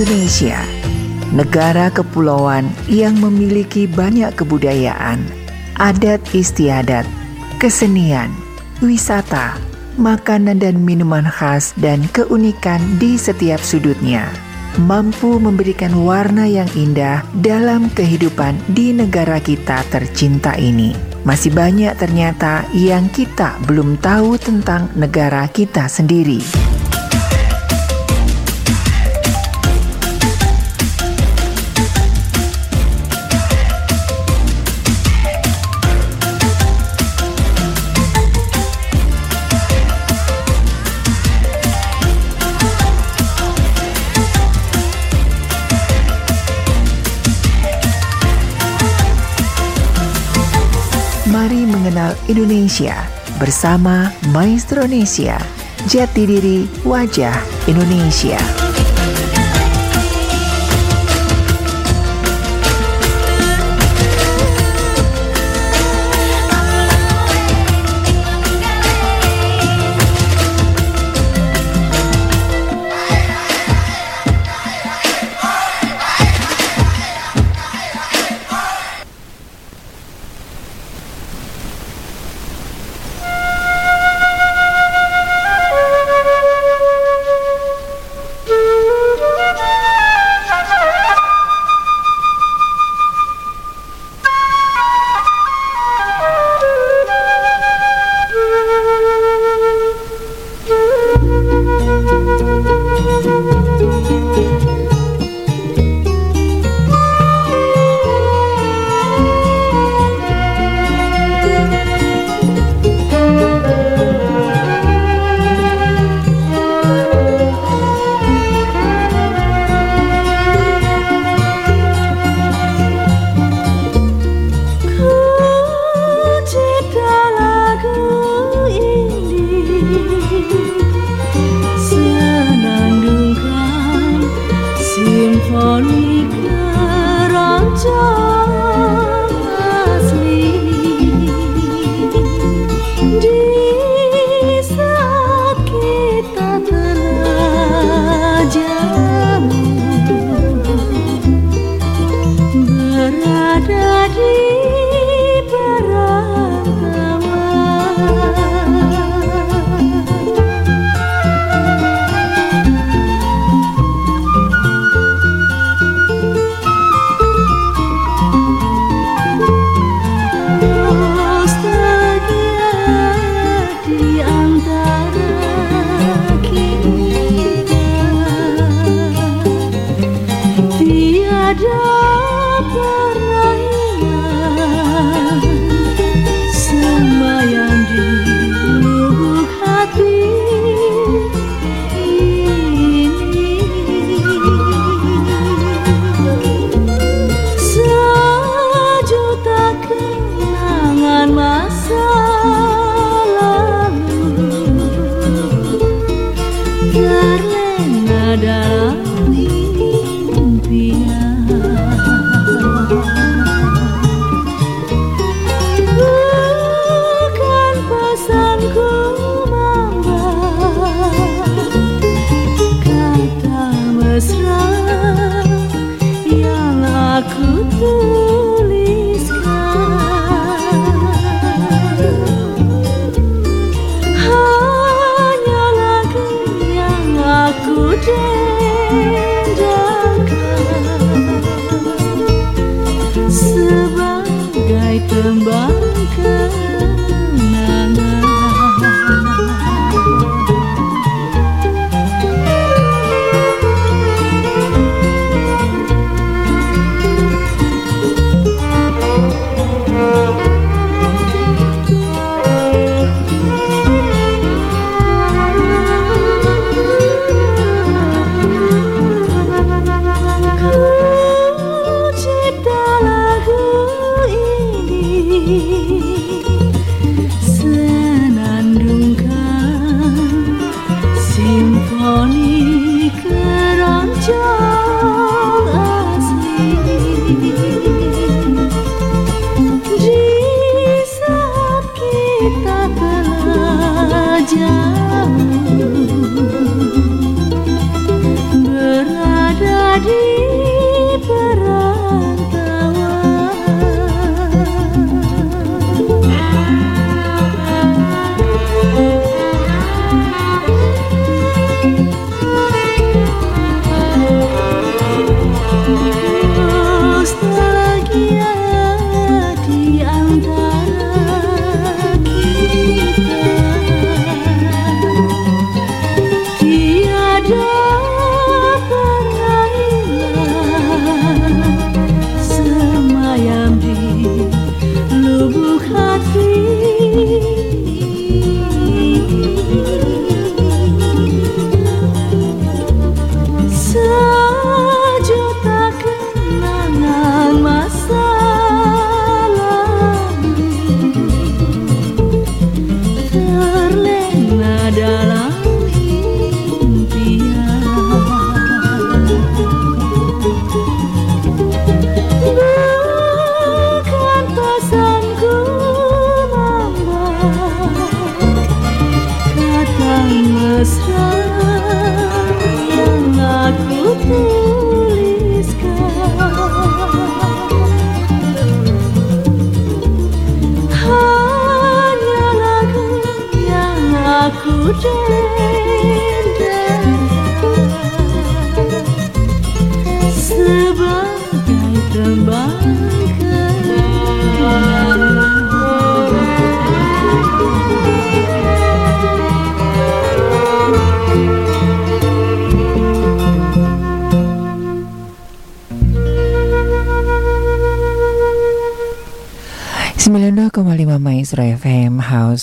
Indonesia, negara kepulauan yang memiliki banyak kebudayaan, adat istiadat, kesenian, wisata, makanan dan minuman khas dan keunikan di setiap sudutnya mampu memberikan warna yang indah dalam kehidupan di negara kita tercinta ini. Masih banyak ternyata yang kita belum tahu tentang negara kita sendiri. Indonesia bersama Maestro Indonesia. Jati diri wajah Indonesia.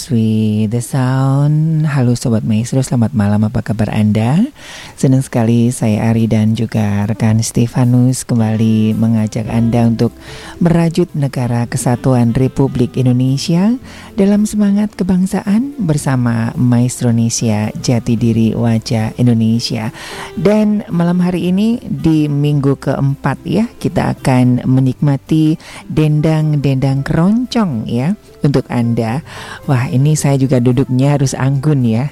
With the Sound Halo Sobat Maestro, selamat malam apa kabar Anda? Senang sekali saya Ari dan juga rekan Stefanus kembali mengajak Anda untuk merajut negara kesatuan Republik Indonesia Dalam semangat kebangsaan bersama Maestro Indonesia Jati Diri Wajah Indonesia Dan malam hari ini di minggu keempat ya kita akan menikmati dendang-dendang keroncong ya untuk Anda. Wah, ini saya juga duduknya harus anggun ya.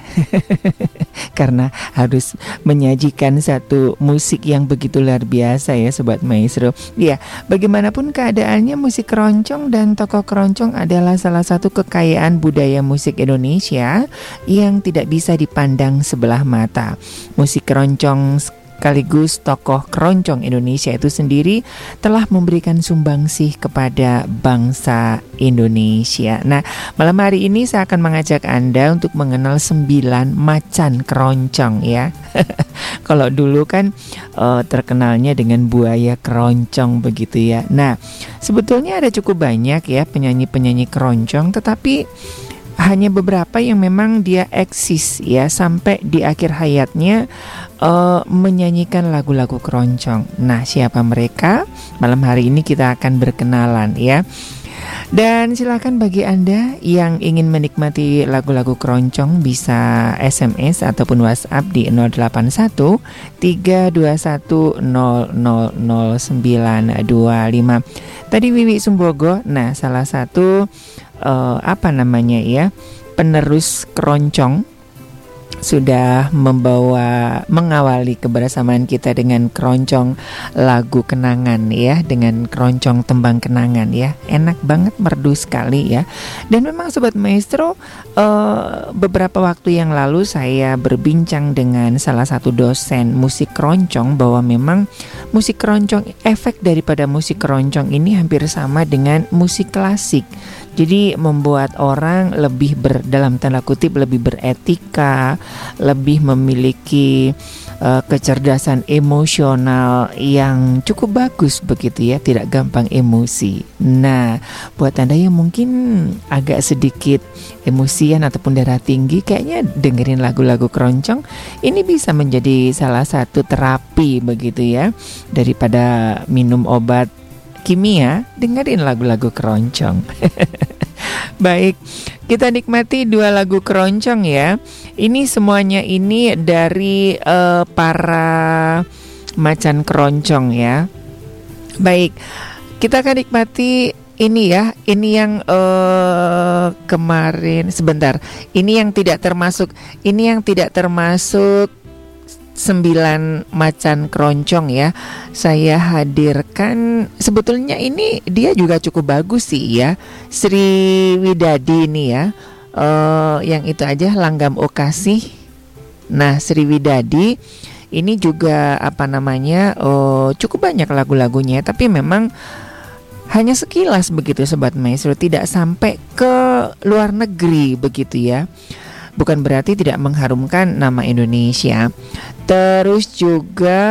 Karena harus menyajikan satu musik yang begitu luar biasa ya sobat maestro. Ya, bagaimanapun keadaannya musik keroncong dan tokoh keroncong adalah salah satu kekayaan budaya musik Indonesia yang tidak bisa dipandang sebelah mata. Musik keroncong sekaligus tokoh keroncong Indonesia itu sendiri telah memberikan sumbangsih kepada bangsa Indonesia. Nah, malam hari ini saya akan mengajak Anda untuk mengenal sembilan macan keroncong ya. Kalau dulu kan uh, terkenalnya dengan buaya keroncong begitu ya. Nah, sebetulnya ada cukup banyak ya penyanyi-penyanyi keroncong tetapi hanya beberapa yang memang dia eksis ya sampai di akhir hayatnya uh, menyanyikan lagu-lagu keroncong. Nah, siapa mereka? Malam hari ini kita akan berkenalan ya. Dan silakan bagi Anda yang ingin menikmati lagu-lagu keroncong bisa SMS ataupun WhatsApp di 081 321 Tadi Wiwi Sumbogo, nah salah satu uh, apa namanya ya penerus keroncong sudah membawa mengawali kebersamaan kita dengan keroncong lagu kenangan ya dengan keroncong tembang kenangan ya. Enak banget merdu sekali ya. Dan memang sobat maestro uh, beberapa waktu yang lalu saya berbincang dengan salah satu dosen musik keroncong bahwa memang musik keroncong efek daripada musik keroncong ini hampir sama dengan musik klasik jadi membuat orang lebih ber dalam tanda kutip lebih beretika, lebih memiliki uh, kecerdasan emosional yang cukup bagus begitu ya, tidak gampang emosi. Nah, buat Anda yang mungkin agak sedikit emosian ataupun darah tinggi, kayaknya dengerin lagu-lagu keroncong ini bisa menjadi salah satu terapi begitu ya daripada minum obat kimia, dengerin lagu-lagu keroncong. Baik, kita nikmati dua lagu keroncong ya. Ini semuanya ini dari uh, para macan keroncong ya. Baik, kita akan nikmati ini ya, ini yang uh, kemarin sebentar. Ini yang tidak termasuk, ini yang tidak termasuk sembilan macan keroncong ya saya hadirkan. Sebetulnya ini dia juga cukup bagus sih ya Sri Widadi ini ya. Uh, yang itu aja langgam okasi. Nah Sri Widadi ini juga apa namanya uh, cukup banyak lagu-lagunya tapi memang hanya sekilas begitu sobat maestro tidak sampai ke luar negeri begitu ya bukan berarti tidak mengharumkan nama Indonesia. Terus juga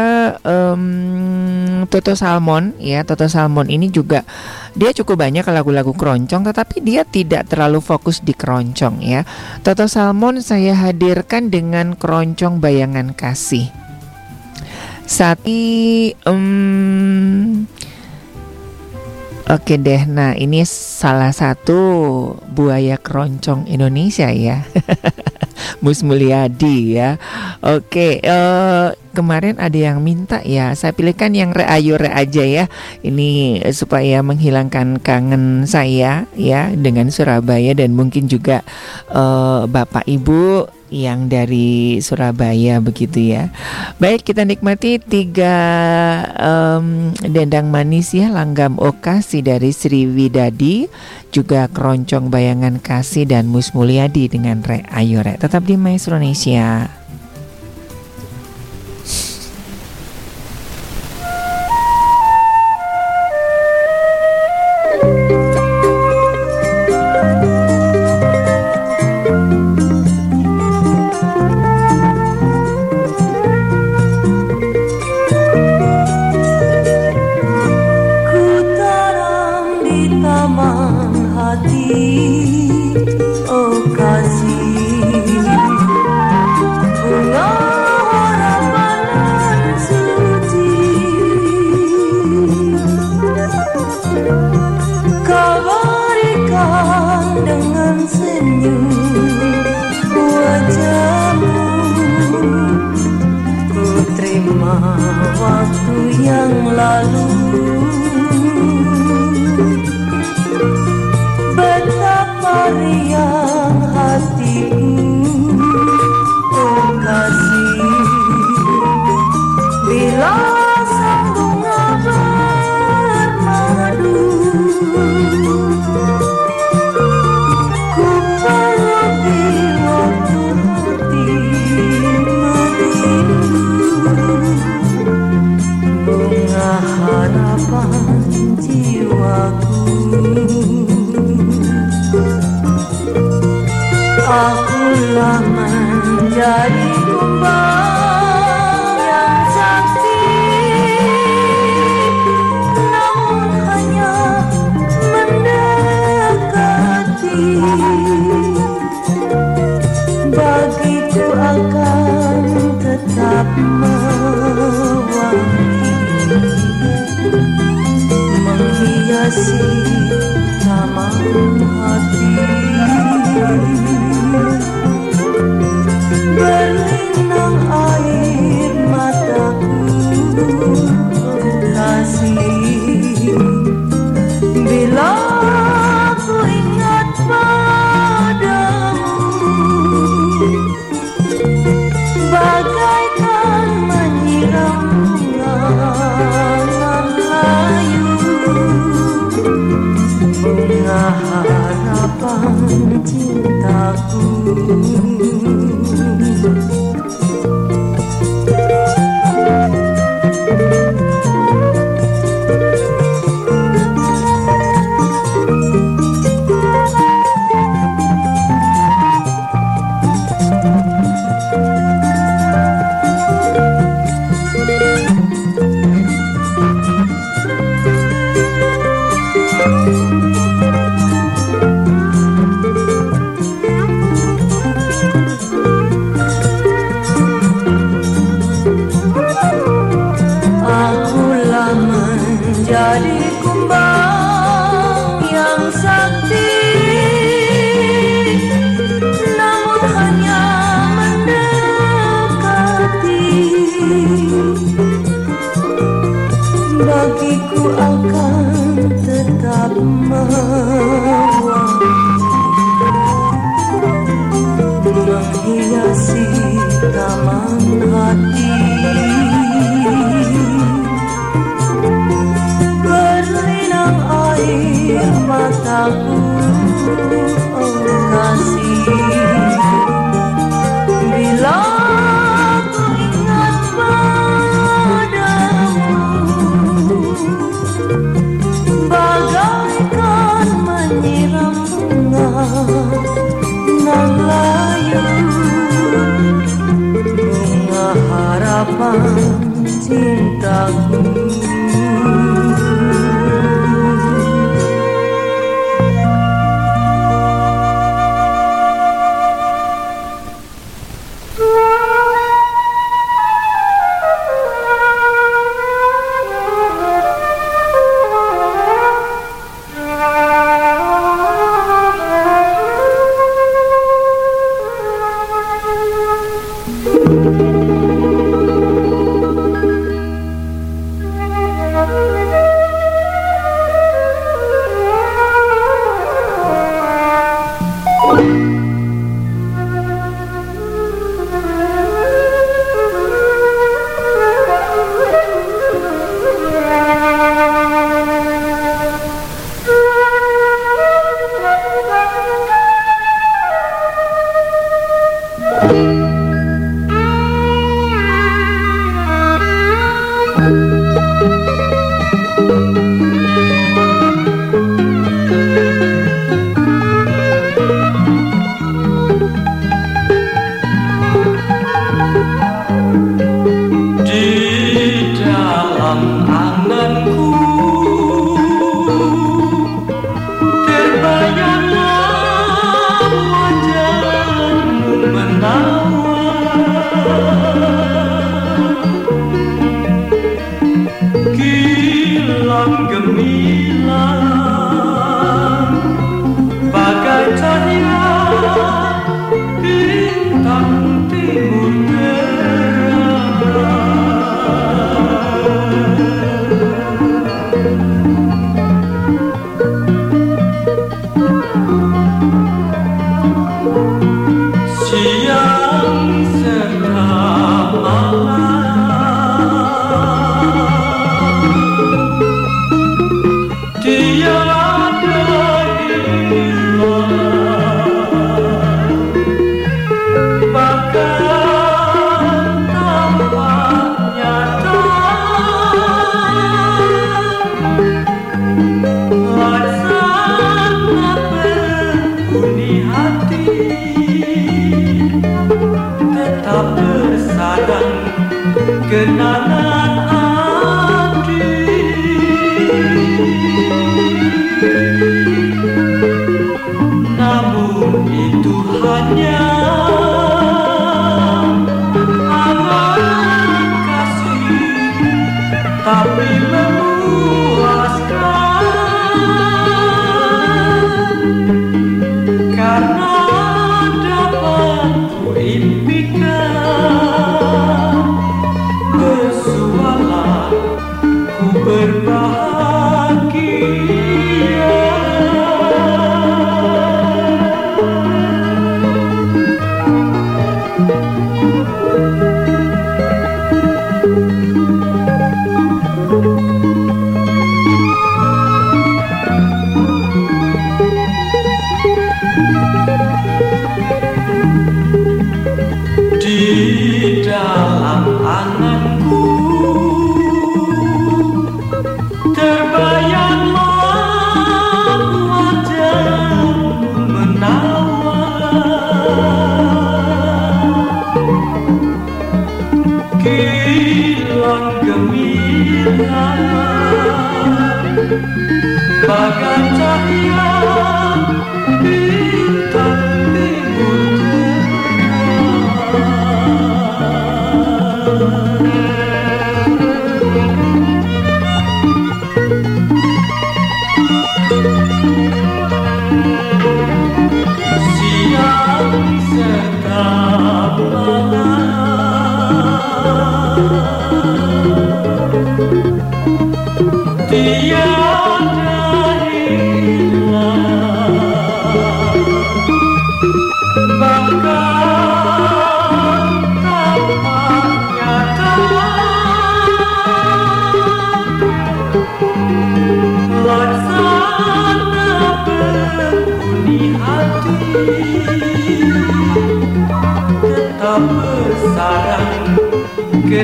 um, Toto Salmon ya, Toto Salmon ini juga dia cukup banyak lagu-lagu keroncong tetapi dia tidak terlalu fokus di keroncong ya. Toto Salmon saya hadirkan dengan keroncong bayangan kasih. Saat ini um, Oke deh, nah ini salah satu buaya keroncong Indonesia ya, Mus Mulyadi ya. Oke, uh, kemarin ada yang minta ya, saya pilihkan yang re ayo re aja ya. Ini supaya menghilangkan kangen saya ya dengan Surabaya dan mungkin juga uh, Bapak Ibu yang dari Surabaya begitu ya. Baik kita nikmati tiga um, dendang manis ya langgam okasi dari Sri Widadi juga keroncong bayangan kasih dan Mus Mulyadi dengan Re Ayore. Tetap di Maestro Indonesia. Harapan cintaku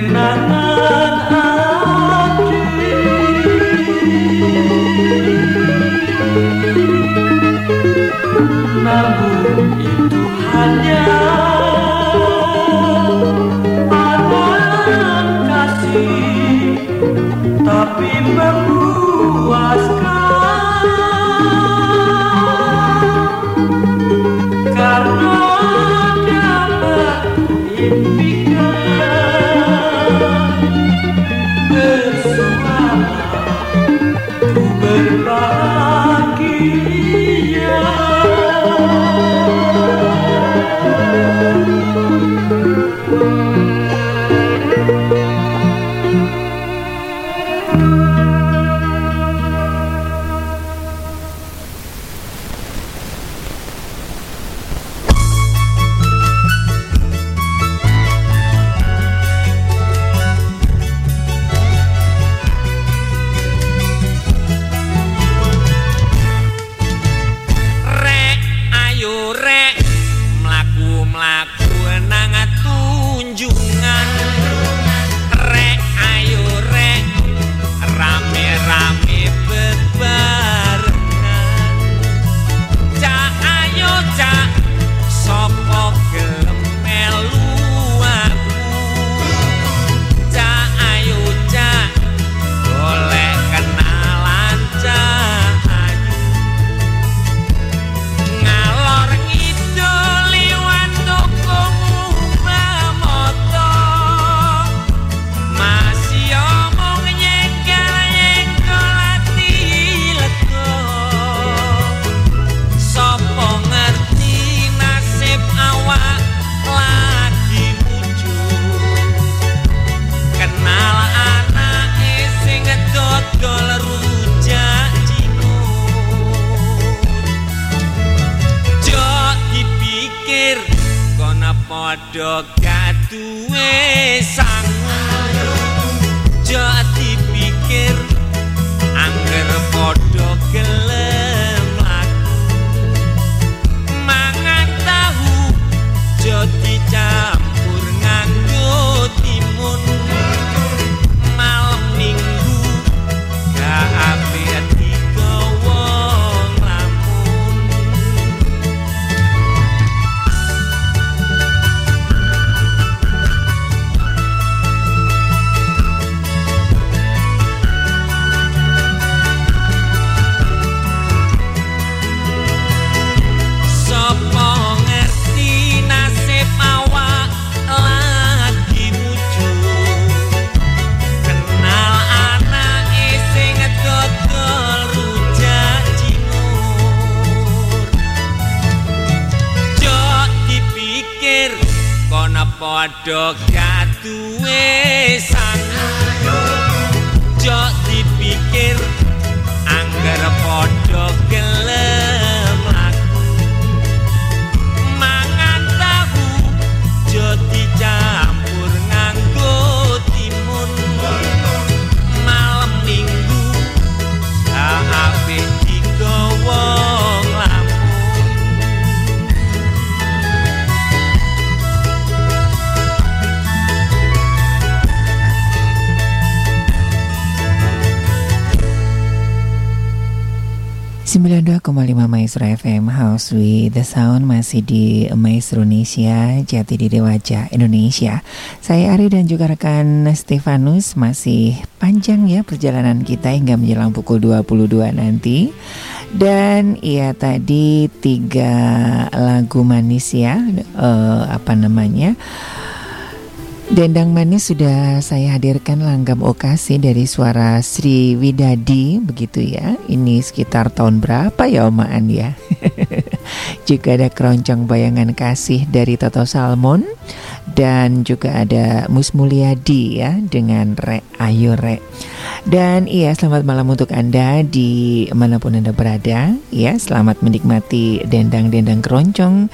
night. Wadok gatu dua Maestro FM House with the Sound masih di Maestro Indonesia Jati Diri Wajah Indonesia. Saya Ari dan juga rekan Stefanus masih panjang ya perjalanan kita hingga menjelang pukul 22 nanti. Dan iya tadi tiga lagu manis ya eh, apa namanya Dendang manis sudah saya hadirkan langgam okasi dari suara Sri Widadi begitu ya. Ini sekitar tahun berapa ya Omaan ya? juga ada keroncong bayangan kasih dari Toto Salmon dan juga ada Mus Mulyadi ya dengan Re Ayo Re. Dan iya selamat malam untuk Anda di mana pun Anda berada ya. Selamat menikmati dendang-dendang keroncong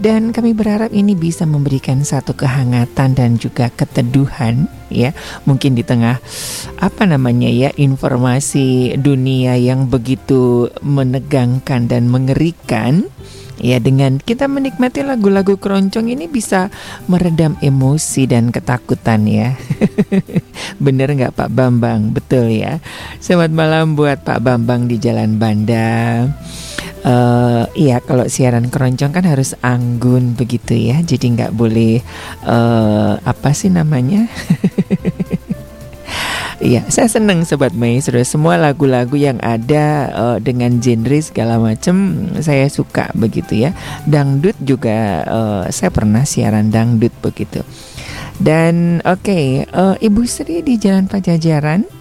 dan kami berharap ini bisa memberikan satu kehangatan dan juga keteduhan ya. Mungkin di tengah apa namanya ya informasi dunia yang begitu menegangkan dan mengerikan ya dengan kita menikmati lagu-lagu keroncong ini bisa meredam emosi dan ketakutan ya. Bener nggak Pak Bambang? Betul ya. Selamat malam buat Pak Bambang di Jalan Banda Uh, iya kalau siaran keroncong kan harus anggun begitu ya jadi nggak boleh uh, apa sih namanya Iya, saya senang sobat maestro. Semua lagu-lagu yang ada uh, dengan genre segala macam saya suka begitu ya. Dangdut juga uh, saya pernah siaran dangdut begitu. Dan oke, okay, uh, Ibu Sri di Jalan Pajajaran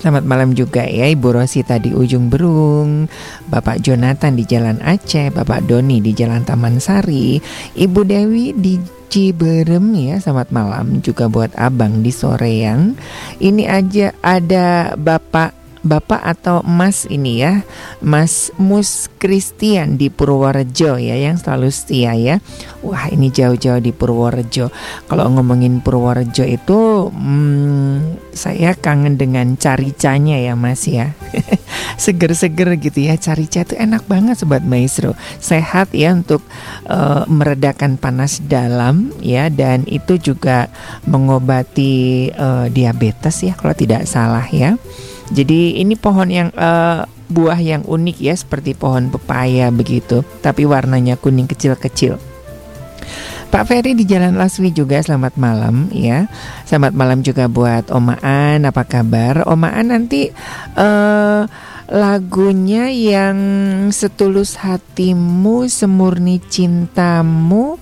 Selamat malam juga ya Ibu Rosita di Ujung Berung Bapak Jonathan di Jalan Aceh Bapak Doni di Jalan Taman Sari Ibu Dewi di Ciberem ya Selamat malam juga buat Abang di Soreang. Ini aja ada Bapak Bapak atau Mas ini ya Mas Mus Christian di Purworejo ya Yang selalu setia ya. Wah ini jauh-jauh di Purworejo. Kalau ngomongin Purworejo itu hmm, Saya kangen dengan caricanya ya Mas ya. Seger-seger gitu ya Carica itu enak banget Sobat Maestro. Sehat ya untuk uh, meredakan panas dalam ya Dan itu juga mengobati uh, diabetes ya Kalau tidak salah ya jadi ini pohon yang uh, buah yang unik ya seperti pohon pepaya begitu, tapi warnanya kuning kecil-kecil. Pak Ferry di Jalan Laswi juga selamat malam ya. Selamat malam juga buat Omaan, apa kabar? Omaan nanti uh, lagunya yang setulus hatimu, semurni cintamu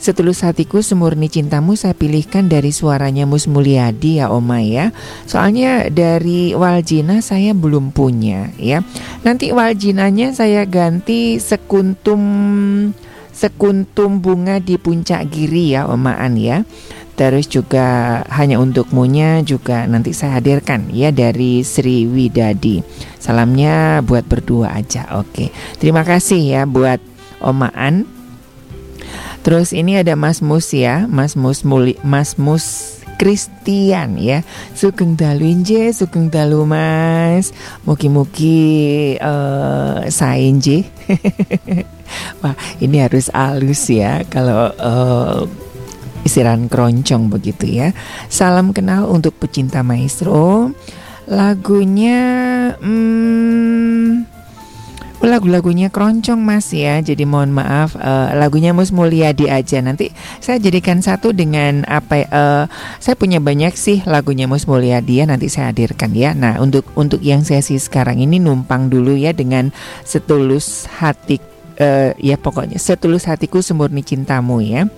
Setulus hatiku semurni cintamu saya pilihkan dari suaranya Mus Mulyadi ya Oma ya. Soalnya dari Waljina saya belum punya ya. Nanti Waljinanya saya ganti sekuntum sekuntum bunga di puncak giri ya Omaan ya. Terus juga hanya untukmunya juga nanti saya hadirkan ya dari Sri Widadi. Salamnya buat berdua aja oke. Terima kasih ya buat Omaan Terus ini ada Mas Mus ya, Mas Mus Muli, Mas Mus Christian ya. Sugeng dalu inje, sugeng dalu Mas. Mugi-mugi uh, saya inje. Wah, ini harus halus ya kalau uh, isiran keroncong begitu ya. Salam kenal untuk pecinta maestro. Lagunya hmm, lagu-lagunya keroncong mas ya. Jadi mohon maaf uh, lagunya Mus Mulyadi aja. Nanti saya jadikan satu dengan apa uh, saya punya banyak sih lagunya Mus Mulyadi ya nanti saya hadirkan ya. Nah untuk untuk yang sesi sekarang ini numpang dulu ya dengan setulus hati uh, ya pokoknya setulus hatiku semurni cintamu ya.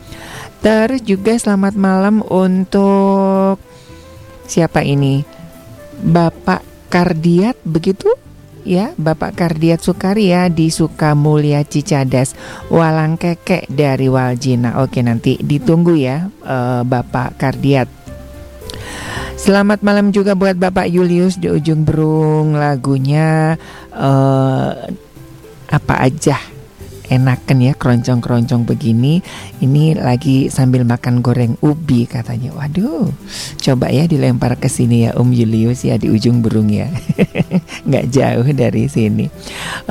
Terus juga selamat malam untuk siapa ini? Bapak Kardiat begitu ya Bapak Kardiat Sukaria di Sukamulya Cicadas. Walang Kekek dari Waljina. Oke nanti ditunggu ya uh, Bapak Kardiat. Selamat malam juga buat Bapak Julius di ujung berung lagunya uh, apa aja enakan ya keroncong-keroncong begini. Ini lagi sambil makan goreng ubi katanya. Waduh, coba ya dilempar ke sini ya Om Julius ya di ujung burung ya. Nggak jauh dari sini.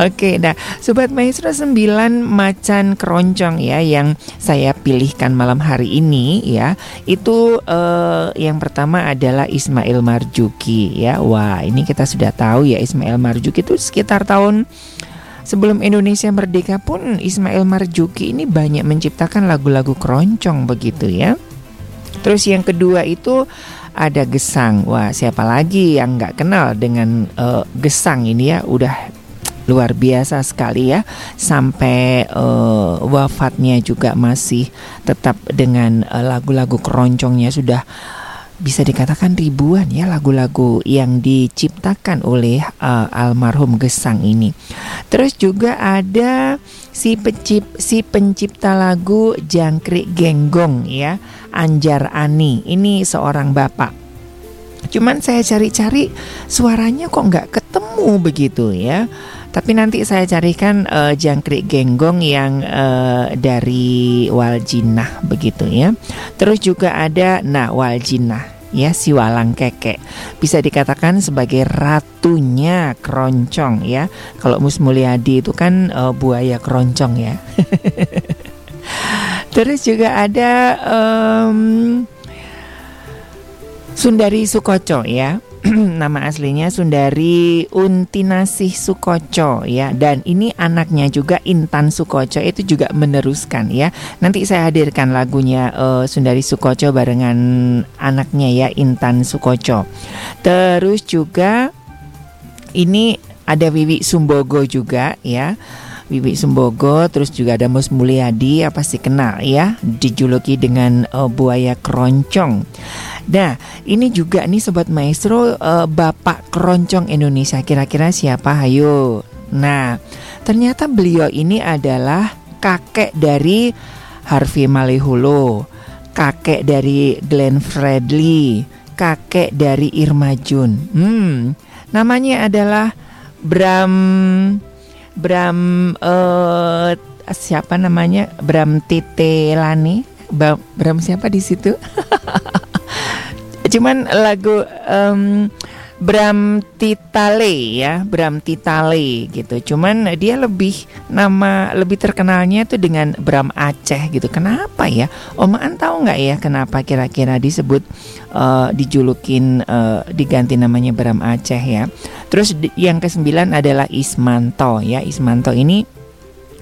Oke, nah Sobat Maestro 9 macan keroncong ya yang saya pilihkan malam hari ini ya. Itu uh, yang pertama adalah Ismail Marjuki ya. Wah, ini kita sudah tahu ya Ismail Marjuki itu sekitar tahun Sebelum Indonesia merdeka pun Ismail Marzuki ini banyak menciptakan lagu-lagu keroncong begitu ya. Terus yang kedua itu ada Gesang. Wah, siapa lagi yang nggak kenal dengan uh, Gesang ini ya? Udah luar biasa sekali ya. Sampai uh, wafatnya juga masih tetap dengan uh, lagu-lagu keroncongnya sudah bisa dikatakan ribuan ya lagu-lagu yang diciptakan oleh uh, almarhum Gesang ini. Terus juga ada si pencip si pencipta lagu Jangkrik Genggong ya, Anjar Ani. Ini seorang bapak. Cuman saya cari-cari suaranya kok nggak ketemu begitu ya. Tapi nanti saya carikan uh, jangkrik genggong yang uh, dari Waljinah begitu ya. Terus juga ada nah Waljinah ya si walang keke bisa dikatakan sebagai ratunya keroncong ya kalau Mus Mulyadi itu kan uh, buaya keroncong ya terus juga ada um, Sundari Sukoco ya. Nama aslinya Sundari Untinasih Sukoco ya. Dan ini anaknya juga Intan Sukoco itu juga meneruskan ya. Nanti saya hadirkan lagunya uh, Sundari Sukoco barengan anaknya ya Intan Sukoco. Terus juga ini ada Wiwi Sumbogo juga ya Wiwi Sumbogo, terus juga ada Mus Mulyadi, apa sih kenal ya, dijuluki dengan uh, buaya keroncong. Nah, ini juga nih sobat maestro uh, Bapak Keroncong Indonesia kira-kira siapa? Hayo. Nah, ternyata beliau ini adalah kakek dari Harvey Maliholo, kakek dari Glenn Fredly, kakek dari Irma Jun. Hmm, namanya adalah Bram Bram uh, siapa namanya? Bram Titelani. Bram siapa di situ? Cuman lagu um, Bram Titale ya, Bram Titale gitu. Cuman dia lebih nama lebih terkenalnya tuh dengan Bram Aceh gitu. Kenapa ya? Omaan tahu nggak ya kenapa kira-kira disebut uh, dijulukin uh, diganti namanya Bram Aceh ya? Terus yang kesembilan adalah Ismanto ya. Ismanto ini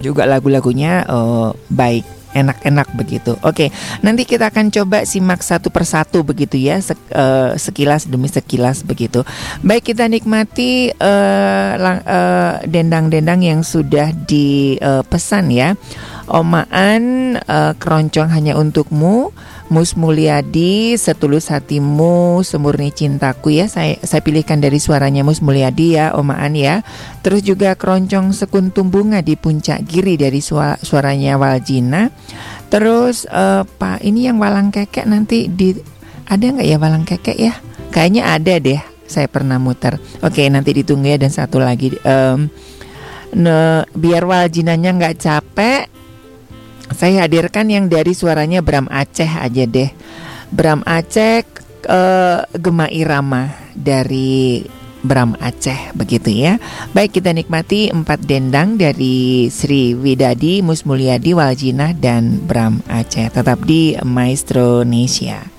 juga lagu-lagunya uh, baik enak-enak begitu. Oke, nanti kita akan coba simak satu persatu begitu ya, uh, sekilas demi sekilas begitu. Baik kita nikmati dendang-dendang uh, dendang-dendang yang sudah dipesan uh, ya. Omaan uh, keroncong hanya untukmu. Mus Mulyadi, setulus hatimu, semurni cintaku ya. Saya saya pilihkan dari suaranya Mus Mulyadi ya, Omaan ya. Terus juga keroncong sekuntum bunga di puncak giri dari suara, suaranya Waljina. Terus uh, Pak, ini yang walang kekek nanti di ada nggak ya walang kekek ya? Kayaknya ada deh. Saya pernah muter. Oke, nanti ditunggu ya dan satu lagi um, ne, biar Waljinanya nggak capek saya hadirkan yang dari suaranya Bram Aceh aja deh. Bram Aceh uh, Gema Irama dari Bram Aceh begitu ya. Baik kita nikmati empat dendang dari Sri Widadi, Mus Mulyadi, Waljina dan Bram Aceh. Tetap di Maestro Nesia.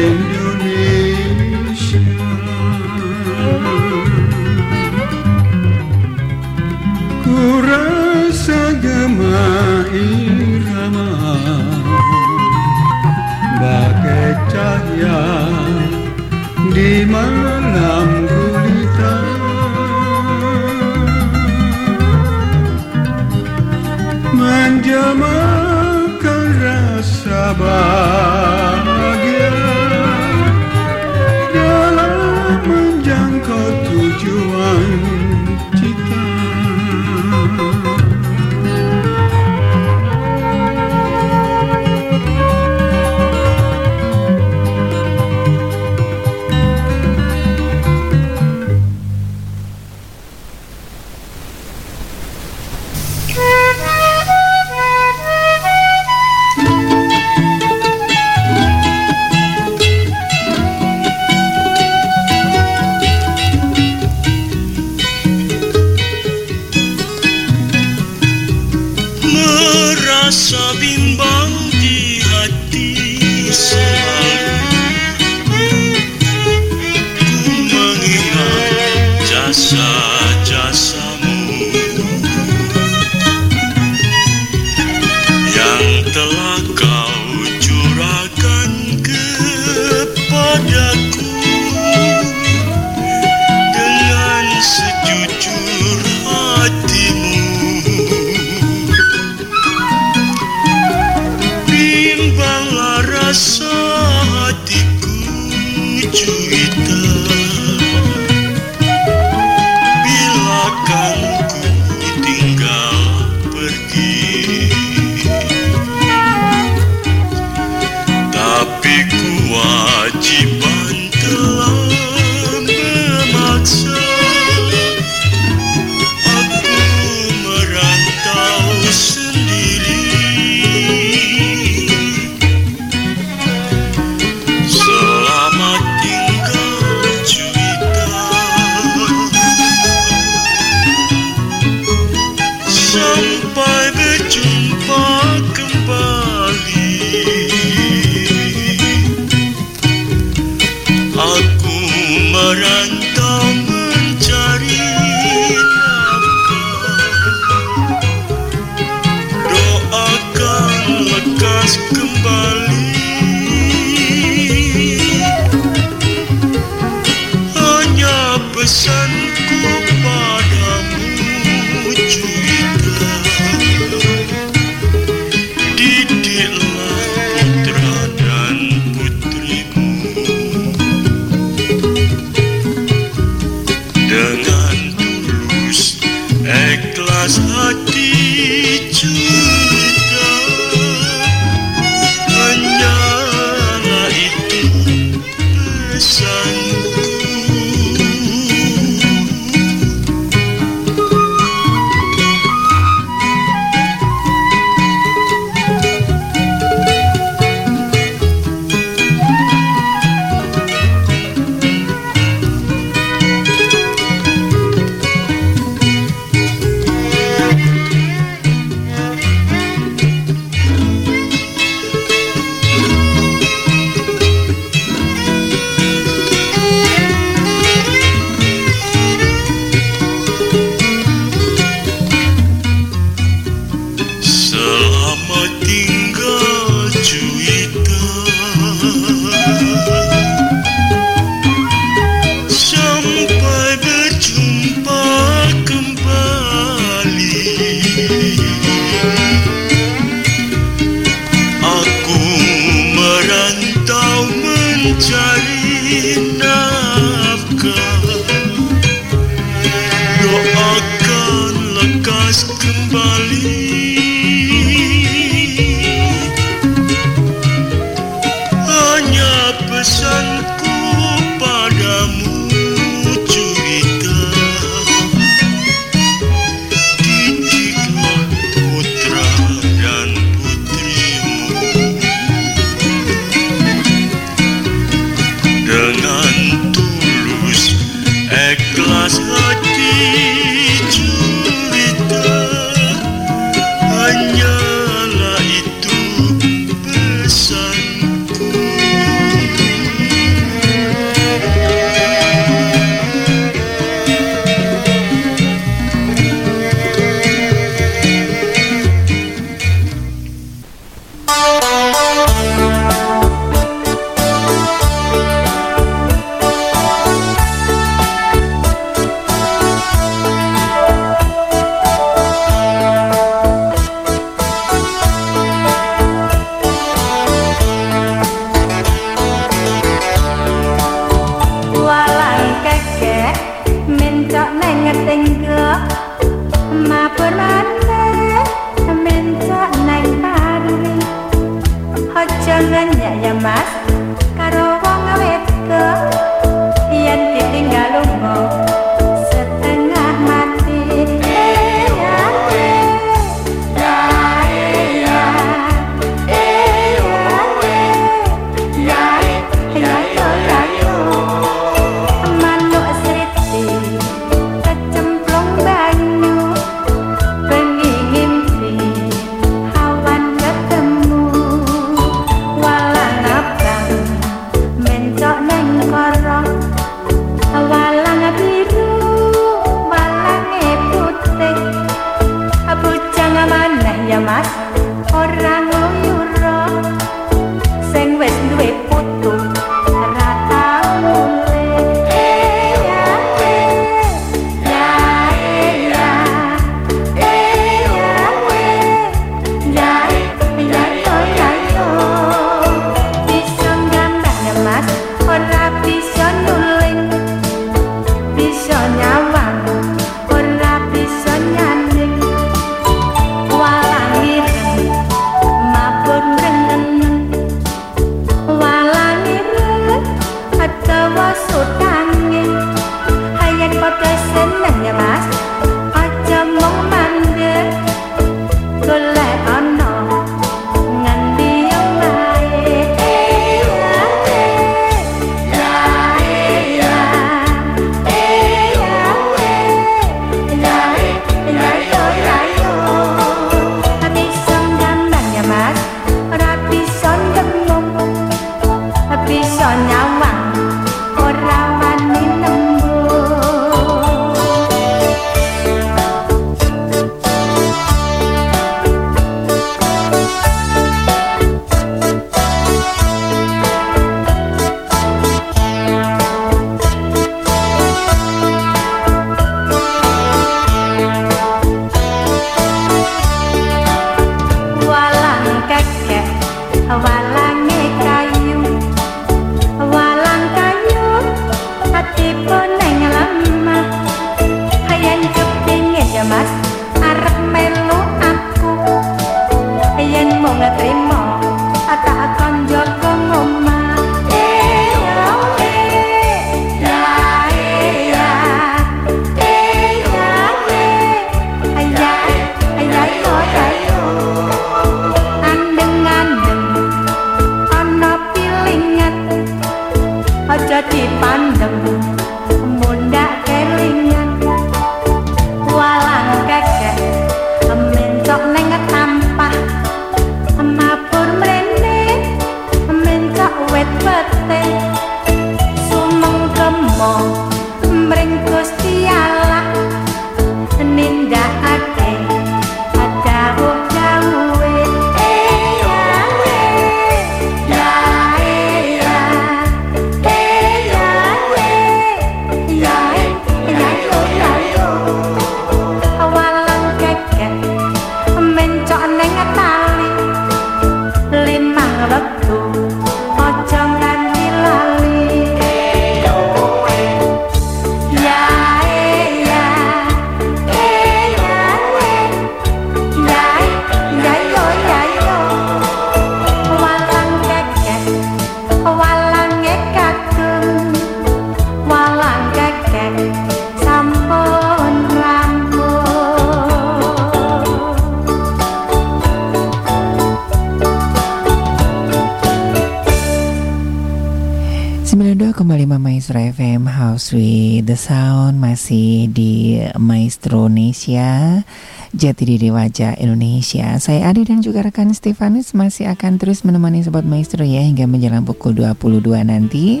Jati Diri Wajah Indonesia Saya Adi dan juga rekan Stefanus masih akan terus menemani Sobat Maestro ya Hingga menjelang pukul 22 nanti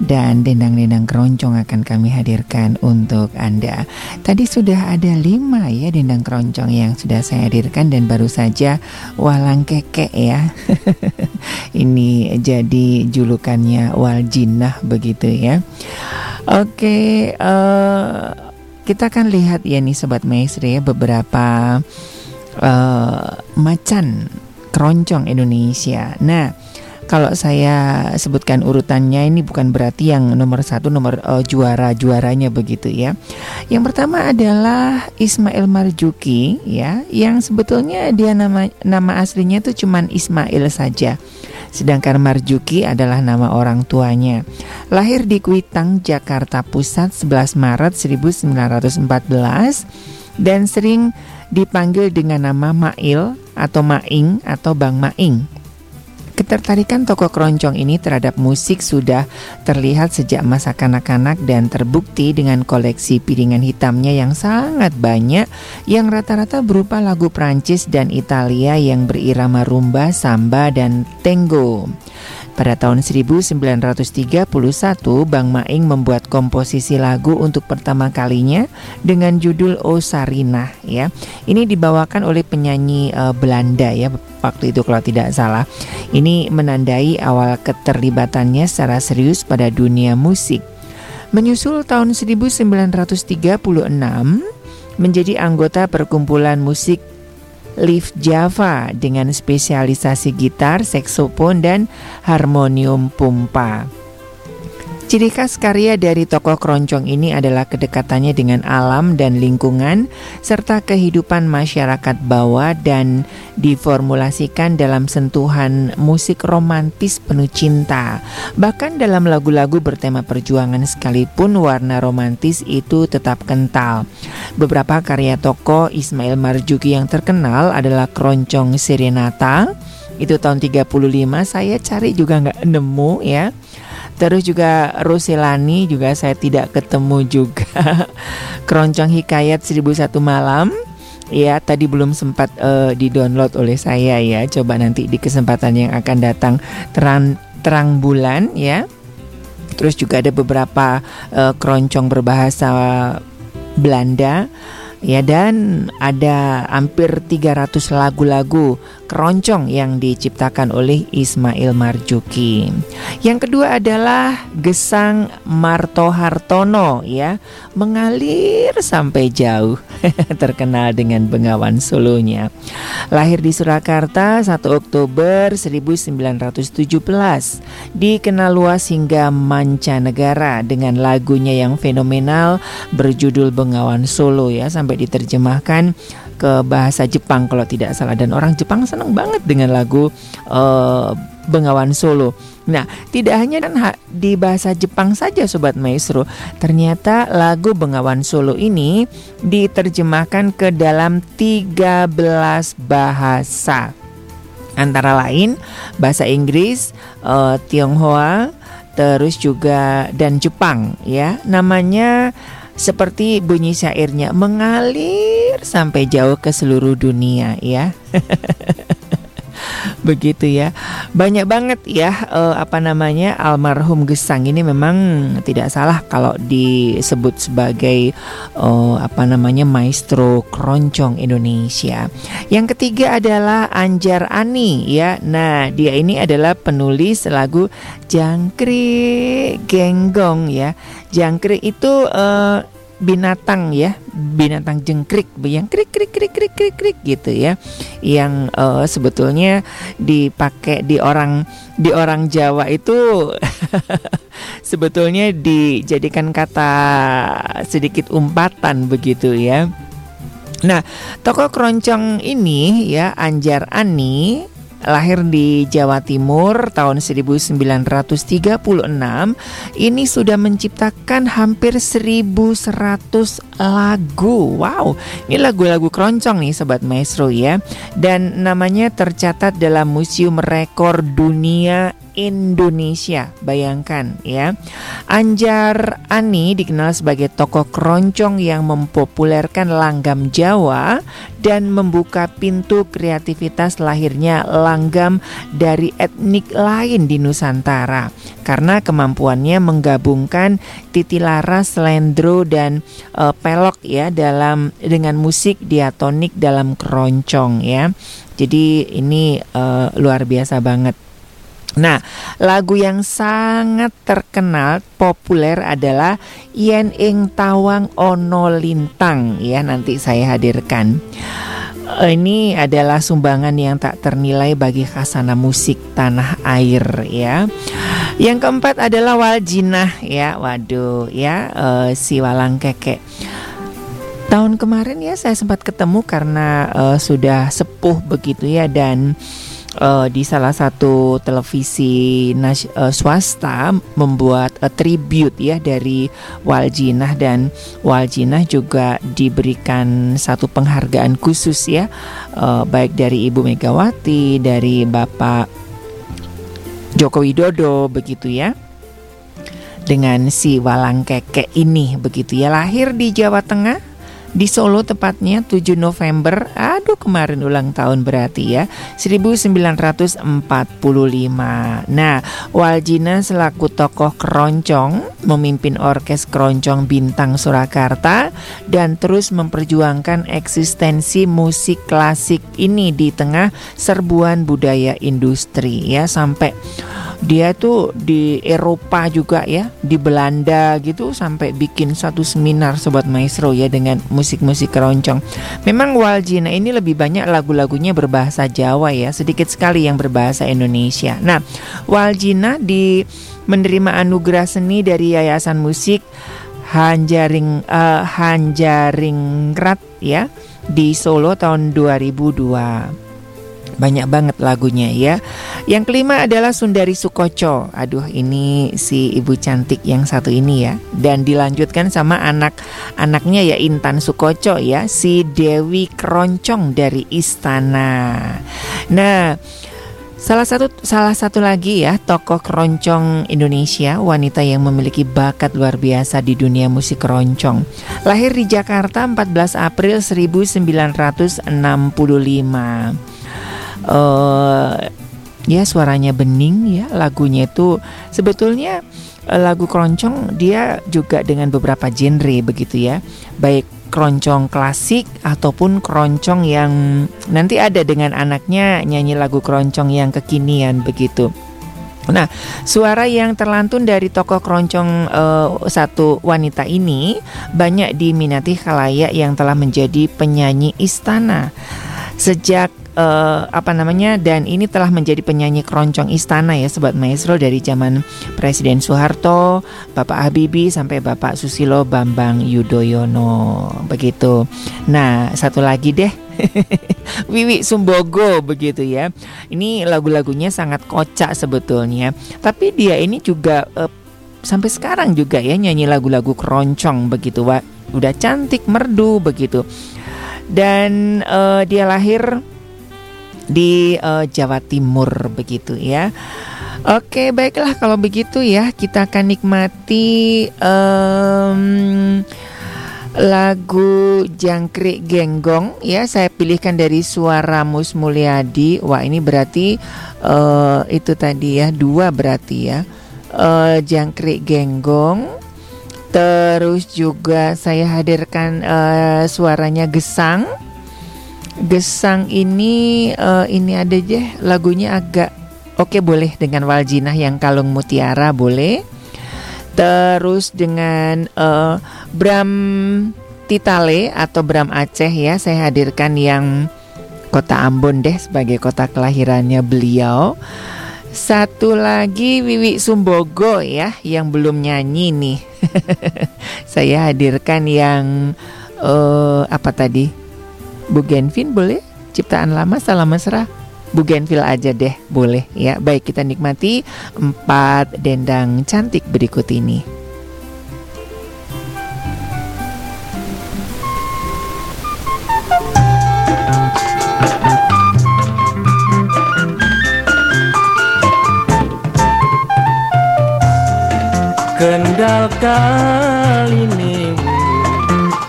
dan dendang-dendang keroncong akan kami hadirkan untuk Anda. Tadi sudah ada lima ya dendang keroncong yang sudah saya hadirkan dan baru saja walang keke ya. Ini jadi julukannya waljinah begitu ya. Oke, uh, kita akan lihat ya nih Sobat Maestri ya beberapa uh, macan keroncong Indonesia. Nah, kalau saya sebutkan urutannya ini bukan berarti yang nomor satu nomor uh, juara juaranya begitu ya. Yang pertama adalah Ismail Marjuki ya, yang sebetulnya dia nama nama aslinya itu cuman Ismail saja. Sedangkan Marjuki adalah nama orang tuanya. Lahir di Kuitang, Jakarta Pusat 11 Maret 1914 dan sering dipanggil dengan nama Mail atau Maing atau Bang Maing. Ketertarikan tokoh keroncong ini terhadap musik sudah terlihat sejak masa kanak-kanak dan terbukti dengan koleksi piringan hitamnya yang sangat banyak yang rata-rata berupa lagu Prancis dan Italia yang berirama rumba, samba, dan tango. Pada tahun 1931, Bang Maing membuat komposisi lagu untuk pertama kalinya dengan judul O Sarinah ya. Ini dibawakan oleh penyanyi uh, Belanda ya waktu itu kalau tidak salah. Ini menandai awal keterlibatannya secara serius pada dunia musik. Menyusul tahun 1936 menjadi anggota perkumpulan musik Live Java dengan spesialisasi gitar, saksofon, dan harmonium pumpa. Ciri khas karya dari tokoh keroncong ini adalah kedekatannya dengan alam dan lingkungan serta kehidupan masyarakat bawah dan diformulasikan dalam sentuhan musik romantis penuh cinta. Bahkan dalam lagu-lagu bertema perjuangan sekalipun warna romantis itu tetap kental. Beberapa karya tokoh Ismail Marjuki yang terkenal adalah Keroncong Serenata, itu tahun 35 saya cari juga nggak nemu ya Terus juga Roselani juga saya tidak ketemu juga. Keroncong Hikayat 1001 Malam. Ya, tadi belum sempat uh, di-download oleh saya ya. Coba nanti di kesempatan yang akan datang terang terang bulan ya. Terus juga ada beberapa uh, keroncong berbahasa Belanda ya dan ada hampir 300 lagu-lagu keroncong yang diciptakan oleh Ismail Marjuki. Yang kedua adalah Gesang Marto Hartono ya, mengalir sampai jauh, terkenal dengan Bengawan Solonya. Lahir di Surakarta 1 Oktober 1917, dikenal luas hingga mancanegara dengan lagunya yang fenomenal berjudul Bengawan Solo ya sampai diterjemahkan ke bahasa Jepang kalau tidak salah dan orang Jepang senang banget dengan lagu uh, Bengawan Solo. Nah, tidak hanya dan di bahasa Jepang saja sobat maestro, ternyata lagu Bengawan Solo ini diterjemahkan ke dalam 13 bahasa. Antara lain bahasa Inggris, uh, Tionghoa, terus juga dan Jepang ya. Namanya seperti bunyi syairnya mengalir sampai jauh ke seluruh dunia ya. Begitu ya. Banyak banget ya uh, apa namanya almarhum Gesang ini memang tidak salah kalau disebut sebagai uh, apa namanya maestro keroncong Indonesia. Yang ketiga adalah Anjar Ani ya. Nah, dia ini adalah penulis lagu Jangkrik Genggong ya. Jangkrik itu uh, binatang ya binatang jengkrik yang krik krik krik krik krik krik gitu ya yang uh, sebetulnya dipakai di orang di orang Jawa itu sebetulnya dijadikan kata sedikit umpatan begitu ya. Nah, tokoh keroncong ini ya Anjar Ani lahir di Jawa Timur tahun 1936 ini sudah menciptakan hampir 1100 lagu. Wow ini lagu-lagu keroncong nih sobat maestro ya. Dan namanya tercatat dalam Museum Rekor Dunia Indonesia. Bayangkan ya. Anjar Ani dikenal sebagai tokoh keroncong yang mempopulerkan langgam Jawa dan membuka pintu kreativitas lahirnya langgam dari etnik lain di Nusantara karena kemampuannya menggabungkan titilaras, slendro dan uh, pelok ya dalam dengan musik diatonik dalam keroncong ya. Jadi ini uh, luar biasa banget. Nah, lagu yang sangat terkenal populer adalah Yen Ing Tawang Ono Lintang ya nanti saya hadirkan. Eh, ini adalah sumbangan yang tak ternilai bagi khasana musik tanah air ya. Yang keempat adalah Waljinah ya. Waduh ya uh, si Walang Keke. Tahun kemarin ya saya sempat ketemu karena uh, sudah sepuh begitu ya dan di salah satu televisi nas, uh, swasta membuat a tribute ya dari Waljinah dan Waljinah juga diberikan satu penghargaan khusus ya uh, baik dari Ibu Megawati dari Bapak Joko Widodo begitu ya dengan si Walang Keke ini begitu ya. Lahir di Jawa Tengah di Solo tepatnya 7 November. Aduh kemarin ulang tahun berarti ya. 1945 nah Waljina selaku tokoh keroncong memimpin orkes keroncong bintang Surakarta dan terus memperjuangkan eksistensi musik klasik ini di tengah serbuan budaya industri ya. Sampai dia tuh di Eropa juga ya, di Belanda gitu sampai bikin satu seminar sobat maestro ya dengan musik-musik keroncong. Memang Waljina ini lebih banyak lagu-lagunya berbahasa Jawa ya, sedikit sekali yang berbahasa Indonesia. Nah, Waljina di menerima anugerah seni dari Yayasan Musik Hanjaring uh, Hanjaringrat ya di Solo tahun 2002 banyak banget lagunya ya. Yang kelima adalah Sundari Sukoco. Aduh, ini si ibu cantik yang satu ini ya. Dan dilanjutkan sama anak-anaknya ya Intan Sukoco ya, si Dewi Keroncong dari Istana. Nah, Salah satu salah satu lagi ya tokoh keroncong Indonesia wanita yang memiliki bakat luar biasa di dunia musik keroncong. Lahir di Jakarta 14 April 1965 uh, ya suaranya bening ya lagunya itu sebetulnya uh, lagu keroncong dia juga dengan beberapa genre begitu ya baik keroncong klasik ataupun keroncong yang nanti ada dengan anaknya nyanyi lagu keroncong yang kekinian begitu. Nah, suara yang terlantun dari tokoh keroncong uh, satu wanita ini banyak diminati khalayak yang telah menjadi penyanyi istana. Sejak uh, apa namanya dan ini telah menjadi penyanyi keroncong istana ya sobat maestro dari zaman Presiden Soeharto, Bapak Habibie sampai Bapak Susilo Bambang Yudhoyono begitu. Nah satu lagi deh Wiwi Sumbogo begitu ya. Ini lagu-lagunya sangat kocak sebetulnya, tapi dia ini juga uh, sampai sekarang juga ya nyanyi lagu-lagu keroncong begitu, Wak. Udah cantik merdu begitu. Dan uh, dia lahir di uh, Jawa Timur begitu ya. Oke, baiklah kalau begitu ya kita akan nikmati um, lagu Jangkrik Genggong ya. Saya pilihkan dari suara Mus Mulyadi. Wah, ini berarti uh, itu tadi ya, dua berarti ya. Uh, Jangkrik Genggong. Terus juga saya hadirkan uh, suaranya Gesang Gesang ini uh, ini ada aja lagunya agak oke okay, boleh dengan Waljinah yang kalung mutiara boleh. Terus dengan uh, Bram Titale atau Bram Aceh ya saya hadirkan yang kota Ambon deh sebagai kota kelahirannya beliau. Satu lagi Wiwi Sumbogo ya yang belum nyanyi nih. saya hadirkan yang uh, apa tadi? Bu Genvin boleh? Ciptaan lama salam mesra. Bu Genvil aja deh, boleh ya. Baik kita nikmati empat dendang cantik berikut ini. Kendal kali ini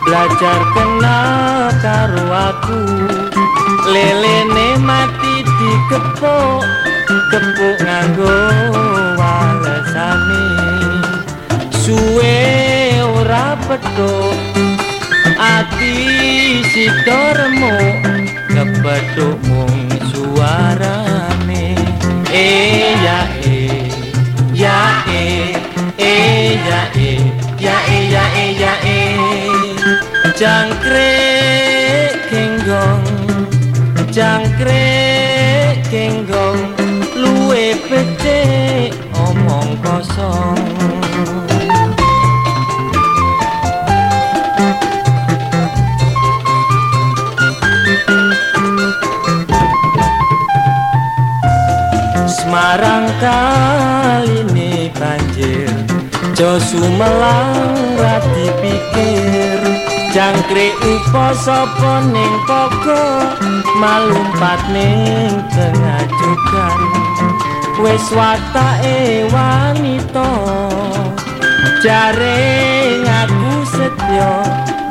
belajar kenal karo aku. Lelene mati dikepuk kepuk nganggo walesane. Suwe ora petuk ati sida remuk kepethuk mung suarane. Eh ya eh ya eh eh ya eh ya eh ya eh ya eh jangkrik kenggong jangkrik kenggong luwe becik omong kosong. Semarang kali ini banjir Jo Sumelang rati pikir Jangkrik upo sopo ning koko Malumpat ning tengah jukan Wes watake wanita Jare ngaku setyo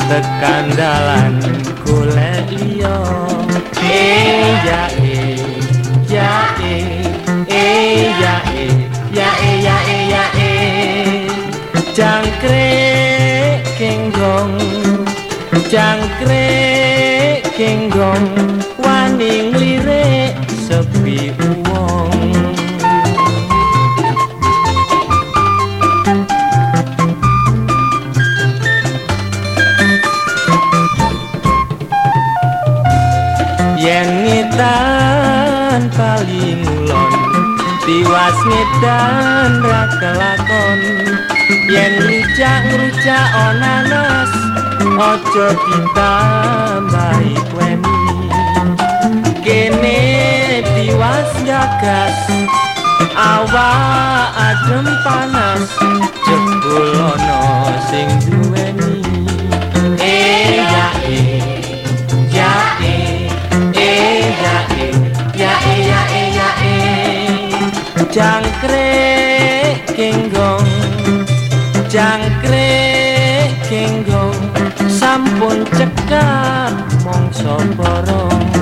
Tekan dalan golek liya. Eh ya eh ya eh eh ya eh ya eh ya eh ya eh jangkrik kenggong jangkrik kenggong wani nglirik sepi wong yen ngedan paling ulon tiwas ngedan ra kelakon yen rujak ngrujak onanas ojo ditambahi kweni kene tiwas gagas awak adem panas. Jebul ana sing duweni. Eh ya eh ya eh eh ya eh ya eh ya eh ya eh jangkrik kenggong jangkrik kenggong sampun cekak mongso borong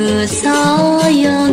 bunga kesayanganku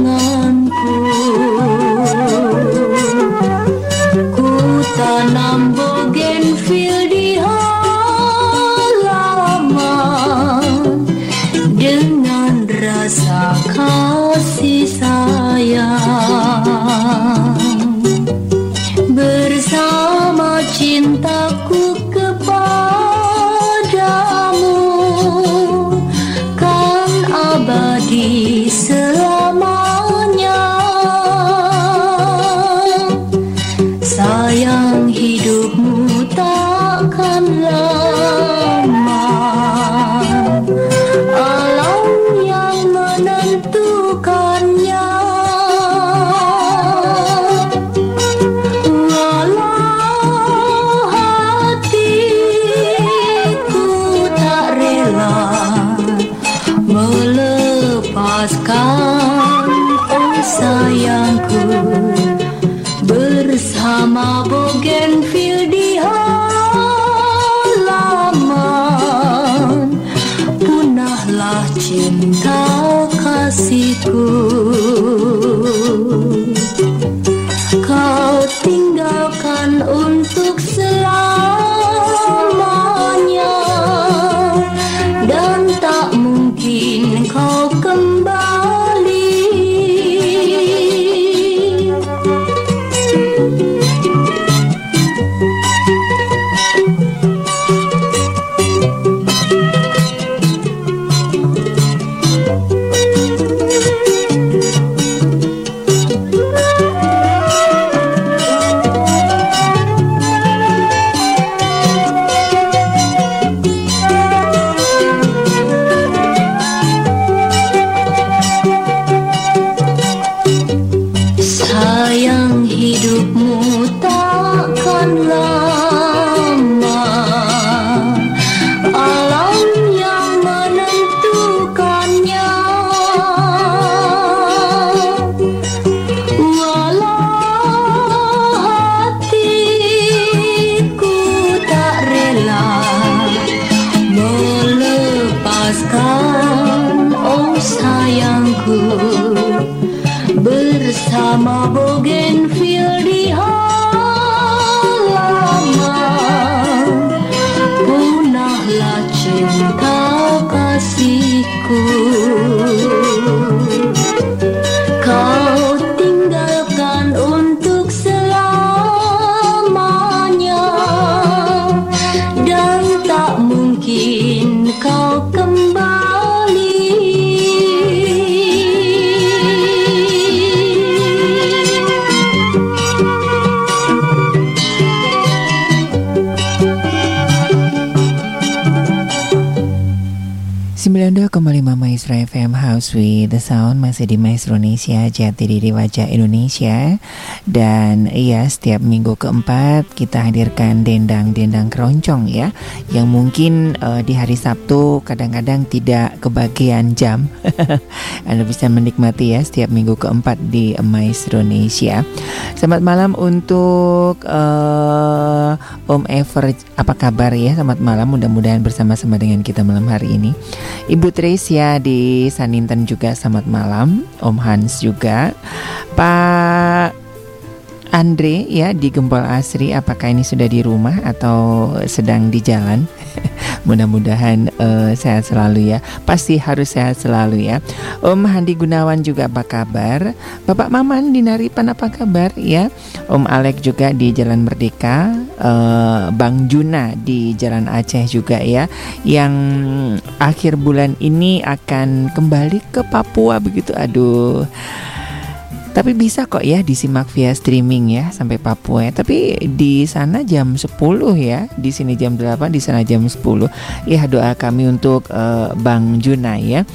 With the Sound masih di Maestro Indonesia Jati Diri Wajah Indonesia. Dan iya setiap minggu keempat kita hadirkan dendang-dendang keroncong ya yang mungkin eh, di hari Sabtu kadang-kadang tidak kebagian jam. Anda bisa menikmati ya setiap minggu keempat di Maestro Indonesia. Selamat malam untuk eh, Om Ever apa kabar ya? Selamat malam mudah-mudahan bersama-sama dengan kita malam hari ini. Ibu Tresia di Saninten juga selamat malam. Om Hans juga. Pak Andre ya di Gempol Asri apakah ini sudah di rumah atau sedang di jalan mudah-mudahan eh, sehat selalu ya. Pasti harus sehat selalu ya. Om Handi Gunawan juga apa kabar? Bapak Maman di Naripan apa kabar ya? Om Alek juga di Jalan Merdeka. Eh, Bang Juna di Jalan Aceh juga ya. Yang akhir bulan ini akan kembali ke Papua begitu. Aduh tapi bisa kok ya disimak via streaming ya sampai Papua. ya. Tapi di sana jam 10 ya, di sini jam 8, di sana jam 10. Ya doa kami untuk eh, Bang Juna ya.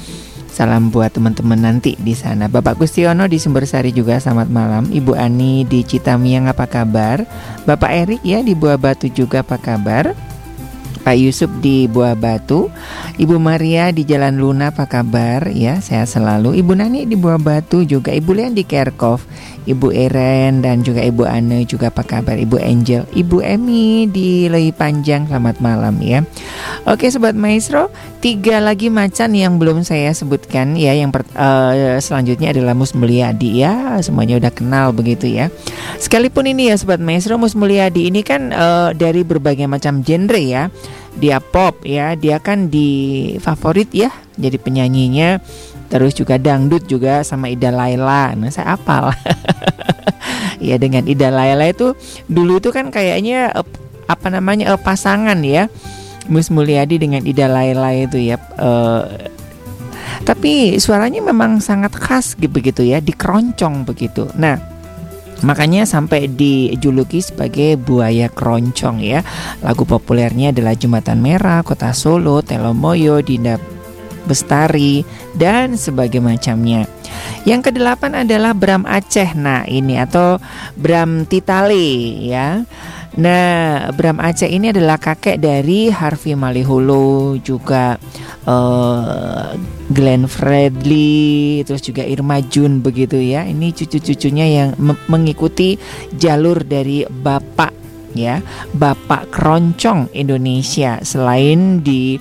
Salam buat teman-teman nanti di sana. Bapak Gustiono di Sumbersari juga selamat malam. Ibu Ani di Citamiang apa kabar? Bapak Erik ya di Buah Batu juga apa kabar? Pak Yusuf di Buah Batu, Ibu Maria di Jalan Luna apa kabar ya? Sehat selalu. Ibu Nani di Buah Batu juga, Ibu Lian di Kerkov, Ibu Eren dan juga Ibu Ane juga apa kabar? Ibu Angel, Ibu Emi di Lei Panjang selamat malam ya. Oke sobat maestro, tiga lagi macan yang belum saya sebutkan ya. Yang per- eh, selanjutnya adalah Mus Mulyadi ya, semuanya udah kenal begitu ya. Sekalipun ini ya sobat maestro, Mus Mulyadi ini kan eh, dari berbagai macam genre ya dia pop ya dia kan di favorit ya jadi penyanyinya terus juga dangdut juga sama Ida Laila. Nah saya apal. Ya dengan Ida Laila itu dulu itu kan kayaknya apa namanya pasangan ya. Mus Mulyadi dengan Ida Laila itu ya eh, tapi suaranya memang sangat khas gitu begitu ya dikeroncong begitu. Nah Makanya sampai dijuluki sebagai buaya keroncong ya. Lagu populernya adalah Jembatan Merah, Kota Solo, Telomoyo, Dinda Bestari dan sebagai macamnya. Yang kedelapan adalah Bram Aceh. Nah, ini atau Bram Titale ya. Nah, Bram Aceh ini adalah kakek dari Harvey Maliholo juga eh, Glenn Fredly, terus juga Irma Jun begitu ya. Ini cucu-cucunya yang me- mengikuti jalur dari bapak ya, bapak keroncong Indonesia. Selain di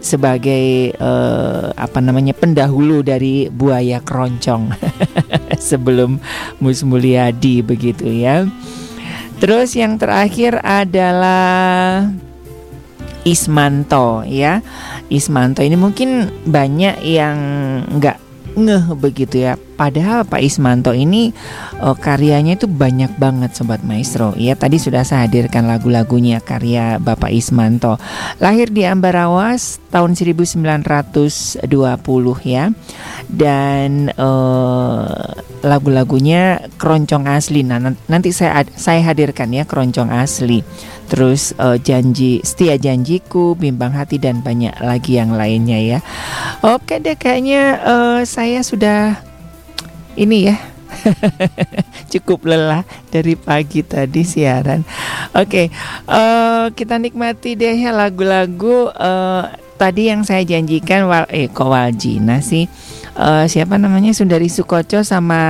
sebagai uh, apa namanya pendahulu dari buaya keroncong sebelum Mus Mulyadi begitu ya. Terus yang terakhir adalah Ismanto ya. Ismanto ini mungkin banyak yang nggak ngeh begitu ya. Padahal Pak Ismanto ini uh, karyanya itu banyak banget sobat maestro. Ya tadi sudah saya hadirkan lagu-lagunya karya Bapak Ismanto. Lahir di Ambarawas tahun 1920 ya. Dan uh, lagu-lagunya keroncong asli. Nah, nanti saya saya hadirkan ya keroncong asli terus uh, janji setia janjiku, bimbang hati dan banyak lagi yang lainnya ya. Oke deh kayaknya uh, saya sudah ini ya cukup lelah dari pagi tadi siaran. Oke, uh, kita nikmati deh ya lagu-lagu uh, tadi yang saya janjikan wal eh kok Waljina sih uh, siapa namanya Sundari Sukoco sama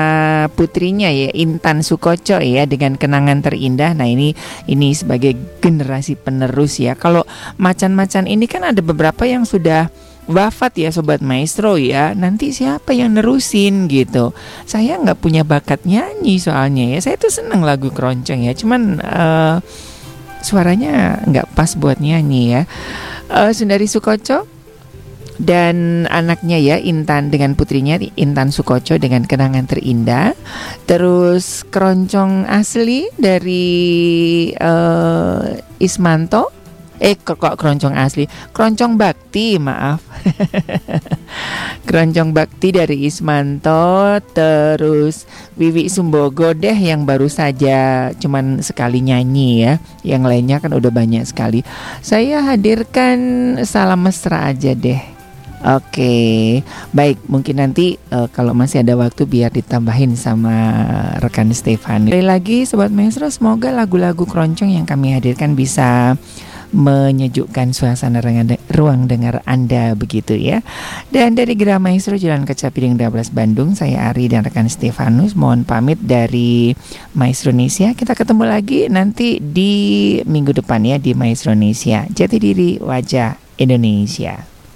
putrinya ya Intan Sukoco ya dengan kenangan terindah. Nah ini ini sebagai generasi penerus ya. Kalau macan-macan ini kan ada beberapa yang sudah wafat ya sobat maestro ya. Nanti siapa yang nerusin gitu? Saya nggak punya bakat nyanyi soalnya ya. Saya tuh seneng lagu keroncong ya. Cuman uh, suaranya nggak pas buat nyanyi ya. Uh, Sundari Sukoco dan anaknya ya Intan dengan putrinya Intan Sukoco dengan kenangan terindah. Terus keroncong asli dari uh, Ismanto. Eh kok, keroncong asli? Keroncong bakti, maaf. keroncong bakti dari Ismanto, terus Wiwi Sumbogo deh yang baru saja cuman sekali nyanyi ya. Yang lainnya kan udah banyak sekali. Saya hadirkan salam mesra aja deh. Oke, baik. Mungkin nanti uh, kalau masih ada waktu biar ditambahin sama rekan Stefan. Lagi, Sobat Maestro, semoga lagu-lagu keroncong yang kami hadirkan bisa menyejukkan suasana ruang dengar Anda begitu ya. Dan dari Gerah Maestro Jalan Kaca Piring 12 Bandung, saya Ari dan rekan Stefanus mohon pamit dari Maestro Indonesia. Kita ketemu lagi nanti di minggu depan ya di Maestro Indonesia. Jati diri wajah Indonesia.